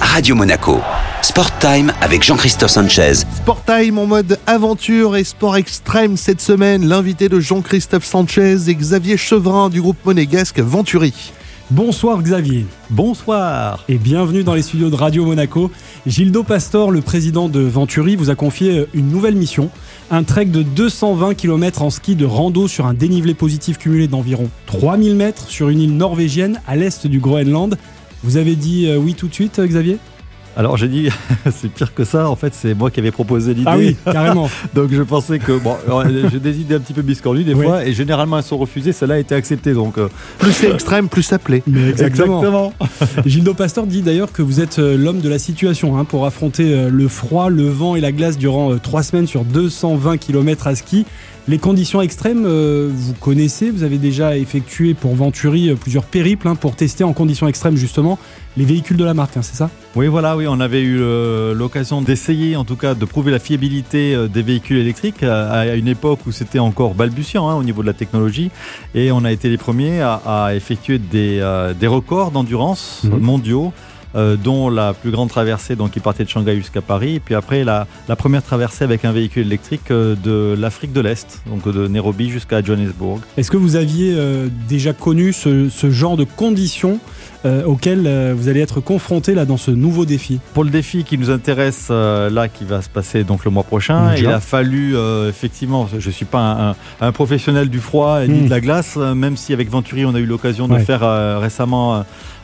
Radio Monaco. Sport Time avec Jean-Christophe Sanchez. Sport Time en mode aventure et sport extrême cette semaine. L'invité de Jean-Christophe Sanchez et Xavier Chevrin du groupe monégasque Venturi. Bonsoir Xavier. Bonsoir. Et bienvenue dans les studios de Radio Monaco. Gildo Pastor, le président de Venturi, vous a confié une nouvelle mission. Un trek de 220 km en ski de rando sur un dénivelé positif cumulé d'environ 3000 mètres sur une île norvégienne à l'est du Groenland. Vous avez dit euh, oui tout de suite, euh, Xavier? Alors j'ai dit, c'est pire que ça, en fait c'est moi qui avais proposé l'idée. Ah oui, carrément. donc je pensais que, bon, j'ai des idées un petit peu biscornues des fois, et généralement elles sont refusées, celle-là a été acceptée. Donc, euh, Plus c'est extrême, plus ça plaît. exactement. Gildo Pastor dit d'ailleurs que vous êtes l'homme de la situation hein, pour affronter le froid, le vent et la glace durant trois semaines sur 220 km à ski. Les conditions extrêmes, euh, vous connaissez, vous avez déjà effectué pour Venturi euh, plusieurs périples hein, pour tester en conditions extrêmes justement les véhicules de la marque, hein, c'est ça? Oui, voilà, oui, on avait eu euh, l'occasion d'essayer, en tout cas, de prouver la fiabilité des véhicules électriques à, une époque où c'était encore balbutiant hein, au niveau de la technologie, et on a été les premiers à, effectuer des, records d'endurance mhm. mondiaux. Euh, dont la plus grande traversée donc, qui partait de Shanghai jusqu'à Paris, et puis après la, première traversée avec un véhicule électrique euh, de l'Afrique de l'Est, donc de Nairobi jusqu'à Johannesburg. Est-ce que vous aviez euh, déjà connu ce, genre de conditions auxquelles vous allez être confronté là dans ce nouveau défi? Pour le défi qui nous intéresse là, qui va se passer donc le mois prochain, il a fallu effectivement, je suis pas un, professionnel du froid ni hmm. de la glace, même si avec Venturi on a eu l'occasion de faire récemment euh,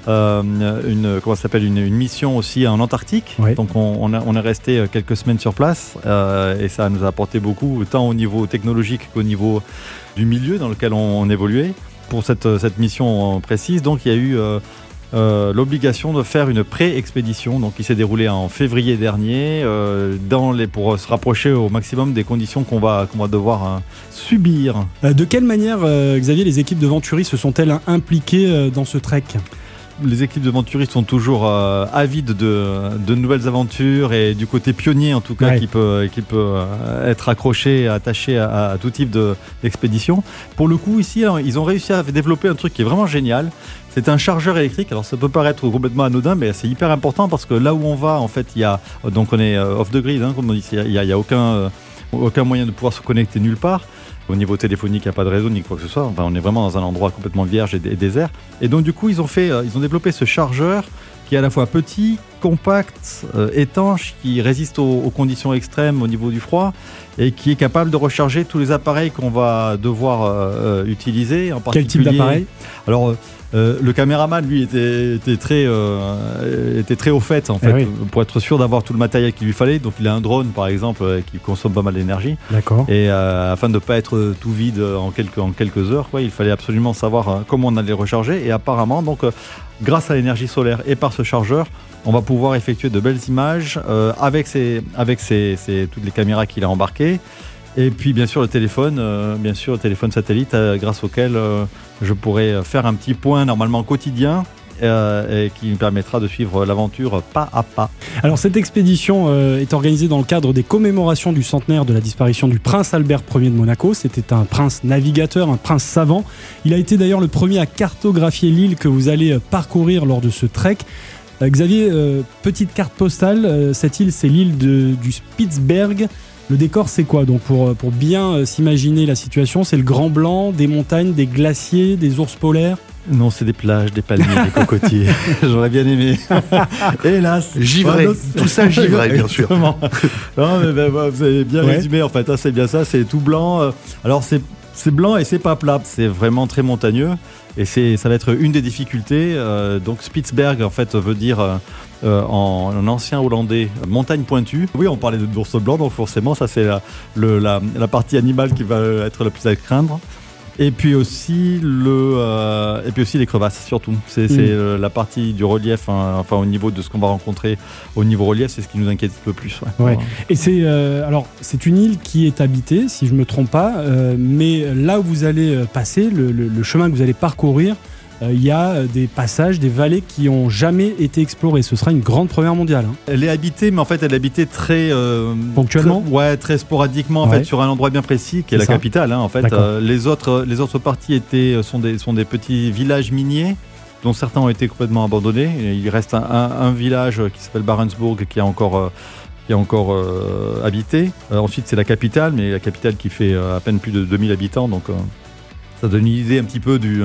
une, comment s'appelle, une, mission aussi en Antarctique. Donc on, on, est resté euh, quelques semaines sur place euh, et ça nous a apporté beaucoup, tant au niveau technologique qu'au niveau du milieu dans lequel on, évoluait. Pour cette, cette, mission précise, donc il y a eu l'obligation de faire une pré-expédition, donc qui s'est déroulée en février dernier, dans les, pour se rapprocher au maximum des conditions qu'on va, qu'on va devoir subir. de quelle manière, Xavier, les équipes de Venturi se sont-elles impliquées dans ce trek? Les équipes de Venturi sont toujours euh, avides de, nouvelles aventures et du côté pionnier en tout cas qui peut, qui peut euh, être accroché, attaché à, tout type d'expédition. Pour le coup ici, ils ont réussi à développer un truc qui est vraiment génial. C'est un chargeur électrique. Alors ça peut paraître complètement anodin, mais c'est hyper important parce que là où on va, en fait, il y a donc on est euh, off the grid, hein, comme on dit, il n'y a, aucun aucun moyen de pouvoir se connecter nulle part. Au niveau téléphonique, il n'y a pas de réseau ni quoi que ce soit. Enfin, on est vraiment dans un endroit complètement vierge et, désert. Et donc, du coup, ils ont, fait, euh, ils ont développé ce chargeur qui est à la fois petit, compact, euh, étanche, qui résiste aux, conditions extrêmes au niveau du froid et qui est capable de recharger tous les appareils qu'on va devoir euh, utiliser. En Quel type d'appareil? Alors, euh, le caméraman, lui, était, très, euh, était très au fait, en eh fait, pour être sûr d'avoir tout le matériel qu'il lui fallait. Donc, il a un drone, par exemple, euh, qui consomme pas mal d'énergie. D'accord. Et afin de ne pas être tout vide en quelques, en quelques heures, quoi, il fallait absolument savoir comment on allait recharger. Et apparemment, donc, grâce à l'énergie solaire et par ce chargeur, on va pouvoir effectuer de belles images avec, avec toutes les caméras qu'il a embarquées. Et puis bien sûr le téléphone, euh, bien sûr téléphone satellite euh, grâce auquel euh, je pourrais faire un petit point normalement quotidien et qui me permettra de suivre l'aventure pas à pas. Alors cette expédition est organisée dans le cadre des commémorations du centenaire de la disparition du prince Albert Ier de Monaco. C'était un prince navigateur, un prince savant. Il a été d'ailleurs le premier à cartographier l'île que vous allez parcourir lors de ce trek. Xavier, petite carte postale, cette île c'est l'île du Spitzberg. Le décor, c'est quoi Donc, pour, euh, pour bien euh, s'imaginer la situation, c'est le grand blanc, des montagnes, des glaciers, des ours polaires? Non, c'est des plages, des palmiers, des cocotiers. J'aurais bien aimé. Hélas. Givré. Tout ça givré, bien sûr. non, mais ben, vous avez bien résumé. En fait, hein, c'est bien ça. C'est tout blanc. Euh, alors, c'est c'est blanc et c'est pas plat. C'est vraiment très montagneux. Et ça va être une des difficultés. Euh, donc Spitzberg, en fait, veut dire euh, euh, en, ancien hollandais montagne pointue. Oui, on parlait de d'ours blanc, donc forcément, ça c'est la, la, partie animale qui va être la plus à craindre. Et puis aussi le, euh, et puis aussi les crevasses surtout. C'est mm. euh, la partie du relief, hein, enfin au niveau de ce qu'on va rencontrer au niveau relief, c'est ce qui nous inquiète un peu plus. Ouais. Et c'est euh, alors c'est une île qui est habitée, si je me trompe pas, mais là où vous allez passer, le chemin que vous allez parcourir, euh, il y a euh, des passages, des vallées qui ont jamais été explorées. Ce sera une grande première mondiale. Hein. Elle est habitée, mais en fait, elle est habitée très euh, ponctuellement. ouais, très sporadiquement, en fait, sur un endroit bien précis, qui est, la capitale. Hein, en fait, les autres, les autres parties étaient sont des sont des petits villages miniers. dont certains ont été complètement abandonnés. Il reste un, village qui s'appelle Barentsburg qui est encore qui est encore habité. ensuite, c'est la capitale, mais la capitale qui fait à peine plus de 2000 habitants, donc ça donne une idée un petit peu du,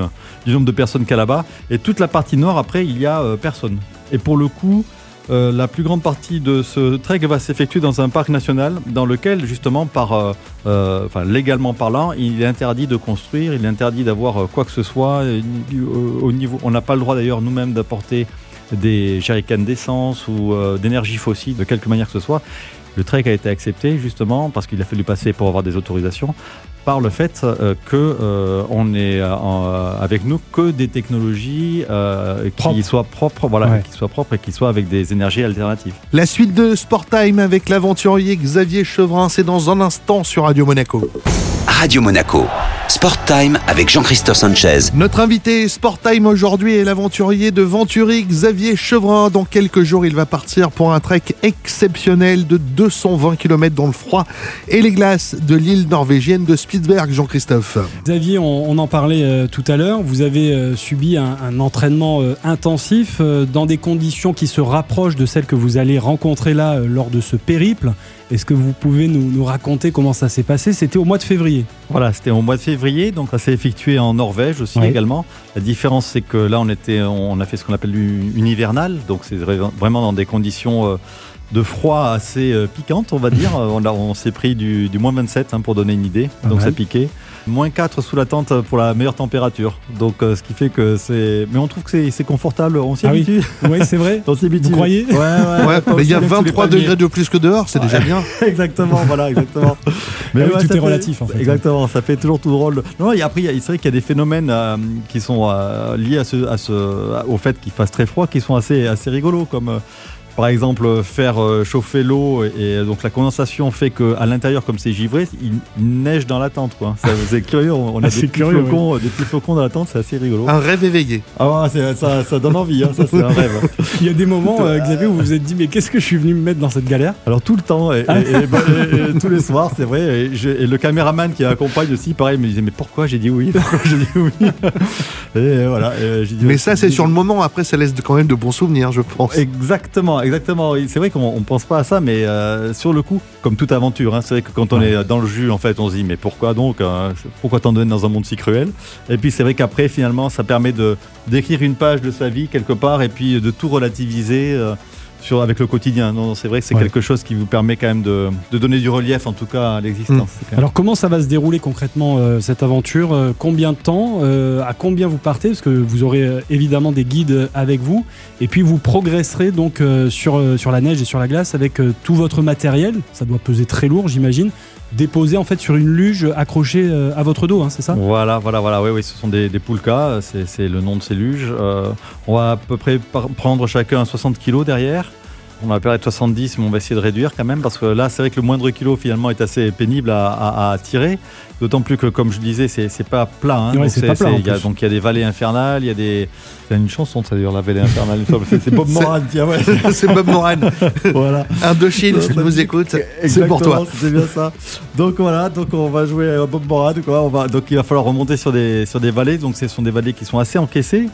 nombre de personnes qu'il y a là-bas. Et toute la partie nord, après, il y a personne. Et pour le coup, euh, la plus grande partie de ce trek va s'effectuer dans un parc national dans lequel, justement, par, euh, euh, légalement parlant, il est interdit de construire, il est interdit d'avoir quoi que ce soit. Au niveau, on n'a pas le droit d'ailleurs nous-mêmes d'apporter des jerrycans d'essence ou d'énergie fossile de quelque manière que ce soit. Le trek a été accepté justement parce qu'il a fallu passer pour avoir des autorisations par le fait euh, que euh, on est euh, avec nous que des technologies qui soient propres, voilà, qui soient propres et qui soient avec des énergies alternatives. La suite de Sport Time avec l'aventurier Xavier Chevrin, c'est dans un instant sur Radio Monaco. Radio Monaco. Sport Time avec Jean-Christophe Sanchez. Notre invité Sport Time aujourd'hui est l'aventurier de Venturi, Xavier Chevrin. Dans quelques jours, il va partir pour un trek exceptionnel de 220 km dans le froid et les glaces de l'île norvégienne de Spitzberg, Jean-Christophe. Xavier, on, en parlait euh, tout à l'heure. Vous avez euh, subi un, entraînement euh, intensif dans des conditions qui se rapprochent de celles que vous allez rencontrer là lors de ce périple. Est-ce que vous pouvez nous, raconter comment ça s'est passé? C'était au mois de février. Voilà, c'était au mois de février, donc ça s'est effectué en Norvège aussi également. La différence, c'est que là, on, était, on a fait ce qu'on appelle une hivernale, donc c'est vraiment dans des conditions euh, de froid assez euh, piquantes, on va dire. on, on s'est pris du, moins 27 hein, pour donner une idée, donc ça piquait moins 4 sous la tente pour la meilleure température. Donc, euh, ce qui fait que c'est. Mais on trouve que c'est confortable, on s'y ah habitue. Oui, c'est vrai. on s'y habitue. Vous croyez Ouais, ouais. mais il y a 23 degrés de plus que dehors, c'est déjà bien. exactement, voilà, exactement. Mais ah tout est relatif en fait. Exactement, ça fait toujours tout drôle. Non, et après, c'est vrai qu'il y a des phénomènes euh, qui sont euh, liés à ce, à ce, au fait qu'il fasse très froid qui sont assez, assez rigolos, comme par exemple faire euh, chauffer l'eau et donc la condensation fait que à l'intérieur comme c'est givré il, neige dans la tente quoi. C'est curieux on a ah, des, petits flocons, des petits flocons dans la tente c'est assez rigolo. Un rêve éveillé. Ah ouais, ça, ça, donne envie hein, ça c'est un rêve. Il y a des moments euh, Xavier où vous vous êtes dit mais qu'est-ce que je suis venu me mettre dans cette galère? Alors tout le temps et, bah, tous les soirs c'est vrai et, le caméraman qui accompagne aussi pareil me disait mais pourquoi j'ai dit oui? Pourquoi j'ai dit oui? Et voilà mais ça c'est sur le moment après ça laisse quand même de bons souvenirs je pense. Exactement exactement. C'est vrai qu'on ne pense pas à ça, mais euh, sur le coup, comme toute aventure, hein, c'est vrai que quand on est dans le jus, en fait, on se dit mais pourquoi donc hein, Pourquoi t'en donner dans un monde si cruel? Et puis c'est vrai qu'après, finalement, ça permet de d'écrire une page de sa vie quelque part et puis de tout relativiser. Euh, avec le quotidien. Non, c'est vrai que c'est quelque chose qui vous permet quand même de, donner du relief, en tout cas, à l'existence. Mm. Alors, comment ça va se dérouler concrètement euh, cette aventure euh, Combien de temps euh, À combien vous partez Parce que vous aurez évidemment des guides avec vous. Et puis, vous progresserez donc sur, sur la neige et sur la glace avec tout votre matériel. Ça doit peser très lourd, j'imagine déposé en fait sur une luge accrochée à votre dos, hein, c'est ça? Voilà, voilà, voilà. Oui, oui, ce sont des, poulkas, c'est le nom de ces luges. on va à peu près prendre chacun 60 kg derrière. On va de 70, mais on va essayer de réduire quand même parce que là, c'est vrai que le moindre kilo finalement est assez pénible à, tirer. D'autant plus que, comme je disais, c'est pas plat. Hein. donc, il y a, y des vallées infernales, il y a des. Il y a une chanson, ça d'ailleurs, la vallée infernale. c'est Bob Moran, tiens, ouais. c'est Bob Moran. voilà. Indochine, tu nous écoutes, c'est pour toi. C'est bien ça. Donc voilà, donc on va jouer à Bob Moran. Quoi. On va, donc il va falloir remonter sur des, sur des vallées. Donc ce sont des vallées qui sont assez encaissées.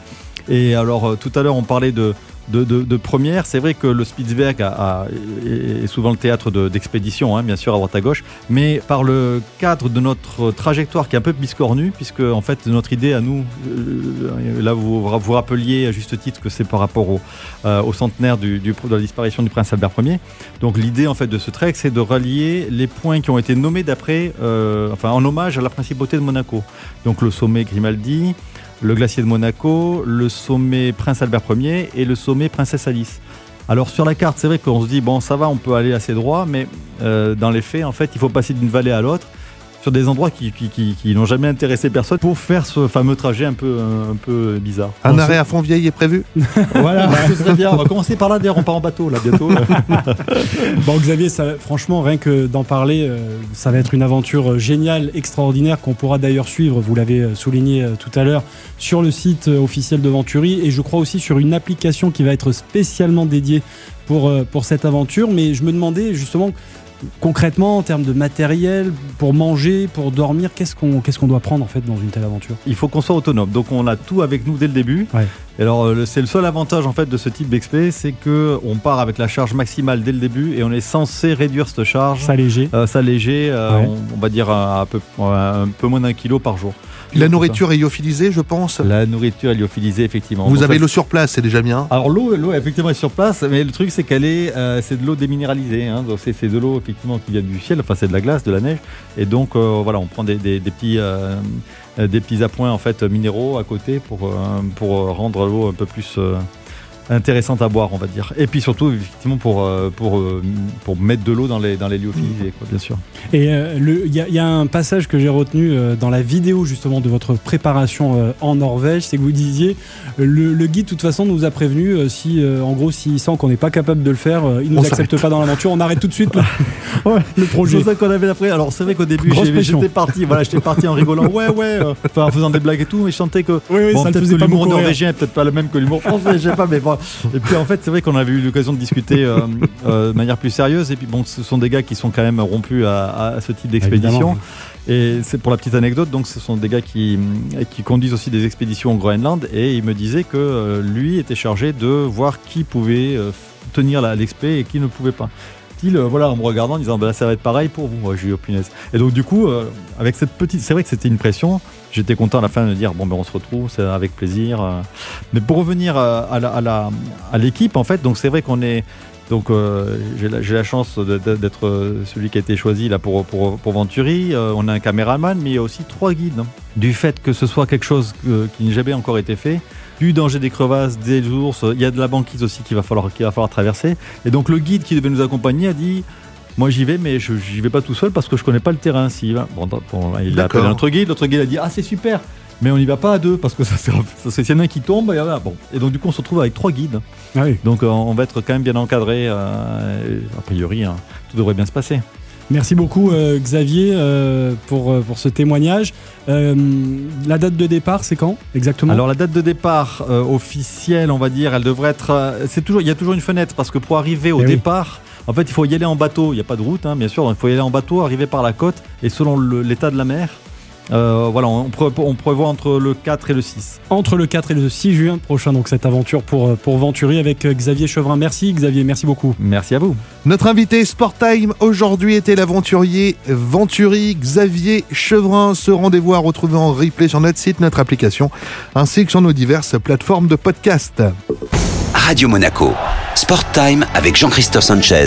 Et alors, euh, tout à l'heure, on parlait de, de, première. C'est vrai que le Spitzberg est souvent le théâtre d'expédition, hein, bien sûr, à droite à gauche, mais par le cadre de notre trajectoire qui est un peu biscornue, puisque en fait notre idée à nous, euh, là vous vous rappeliez à juste titre que c'est par rapport au, euh, centenaire de la disparition du prince Albert Ier. Donc l'idée en fait de ce trek, c'est de rallier les points qui ont été nommés d'après, euh, enfin en hommage à la principauté de Monaco. Donc le sommet Grimaldi, le glacier de Monaco, le sommet Prince Albert Ier et le sommet Princesse Alice. Alors sur la carte, c'est vrai qu'on se dit bon ça va, on peut aller assez droit, mais euh, dans les faits, en fait, il faut passer d'une vallée à l'autre sur des endroits qui, n'ont jamais intéressé personne pour faire ce fameux trajet un peu, un, peu bizarre. Un arrêt à Fontvieille est prévu Voilà, ce serait bien. On va commencer par là, d'ailleurs, on part en bateau là bientôt. bon, Xavier, franchement, rien que d'en parler, euh, ça va être une aventure géniale, extraordinaire, qu'on pourra d'ailleurs suivre, vous l'avez euh, souligné euh, tout à l'heure, sur le site officiel de Venturi et je crois aussi sur une application qui va être spécialement dédiée pour, pour cette aventure. Mais je me demandais justement concrètement, en termes de matériel, pour manger, pour dormir, qu'est-ce qu'on qu'est-ce qu'on doit prendre en fait dans une telle aventure? Il faut qu'on soit autonome. Donc on a tout avec nous dès le début. Ouais. Et alors euh, c'est le seul avantage en fait de ce type d'expé, c'est que on part avec la charge maximale dès le début et on est censé réduire cette charge, S'alléger. euh, s'alléger, euh, Ouais. on, on va dire un peu, un peu moins d'un kilo par jour. La nourriture est lyophilisée, je pense. La nourriture est lyophilisée effectivement. Vous Donc, avez l'eau sur place, c'est déjà bien. Alors l'eau, l'eau effectivement est sur place, mais le truc c'est qu'elle est, euh, c'est de l'eau déminéralisée. Hein, donc c'est, c'est de l'eau effectivement qui vient du ciel, enfin c'est de la glace, de la neige, et donc euh, voilà, on prend des, des- des petits, euh, des petits appoints en fait minéraux à côté pour pour rendre l'eau un peu plus intéressante à boire, on va dire. Et puis surtout effectivement pour euh, pour euh, pour mettre de l'eau dans les dans les lyophilisés, quoi, bien sûr. Et euh, il y, a- il y a un passage que j'ai retenu euh, dans la vidéo justement de votre préparation euh, en Norvège, c'est que vous disiez le, le guide de toute façon nous a prévenu euh, si euh, en gros s'il sent qu'on n'est pas capable de le faire, euh, il nous On accepte pas dans l'aventure, on arrête tout de suite le, le C'est projet. pour ça qu'on avait après. Alors c'est vrai qu'au début j'étais parti, voilà, j'étais parti en rigolant, ouais ouais, euh, enfin en faisant des blagues et tout, mais je sentais que Oui, oui, Bon, peut-être faisait que pas l'humour norvégien peut-être pas le même que l'humour français, je sais pas, mais bon. Et puis en fait, c'est vrai qu'on avait eu l'occasion de discuter euh, euh, de manière plus sérieuse. Et puis bon, ce sont des gars qui sont quand même rompus à, à ce type d'expédition. Et c'est pour la petite anecdote, donc ce sont des gars qui, qui conduisent aussi des expéditions au Groenland. Et il me disait que euh, lui était chargé de voir qui pouvait tenir l'expé et qui ne pouvait pas. Euh, voilà, en me regardant, en disant bah, ça va être pareil pour vous. Ouais, j'ai punaise. Et donc du coup, euh, avec cette petite, c'est vrai que c'était une pression. J'étais content à la fin de dire bon ben on se retrouve, c'est avec plaisir. euh. Mais pour revenir à la- à l'équipe en fait, donc c'est vrai qu'on est donc euh, j'ai la, chance d'être euh, celui qui a été choisi là pour pour, pour Venturi. Euh, on a un caméraman, mais il y a aussi trois guides. hein. Du fait que ce soit quelque chose que- qui n'a jamais encore été fait, du danger des crevasses, des ours, il y a de la banquise aussi qu'il va falloir va falloir traverser. Et donc le guide qui devait nous accompagner a dit moi j'y vais, mais je j'y vais pas tout seul parce que je connais pas le terrain. Va, bon, bon, il a appelé notre guide, l'autre guide a dit ah c'est super, mais on n'y va pas à deux parce que ça c'est- s'il y en a un qui tombe, et voilà, bon. Et donc du coup on se retrouve avec trois guides. Ah oui. Donc euh, on va être quand même bien encadré. euh, a priori, hein, tout devrait bien se passer. Merci beaucoup euh, Xavier euh, pour, pour ce témoignage. Euh, la date de départ, c'est quand exactement? Alors la date de départ officielle, on va dire, elle devrait être. c'est toujours, il y a toujours une fenêtre parce que pour arriver au Eh oui. départ, en fait, il faut y aller en bateau. Il n'y a pas de route, hein, bien sûr. Il faut y aller en bateau, arriver par la côte et selon l'état de la mer. Euh, voilà, on, pré- on prévoit entre le 4 et le 6. Entre le 4 et le 6 juin prochain, donc cette aventure pour, euh, pour Venturi avec euh, Xavier Chevrin. Merci Xavier, merci beaucoup. Merci à vous. Notre invité Sport Time aujourd'hui était l'aventurier Venturi Xavier Chevrin. Ce rendez-vous à retrouver en replay sur notre site, notre application, ainsi que sur nos diverses plateformes de podcast. Radio Monaco. Sport Time avec Jean-Christophe Sanchez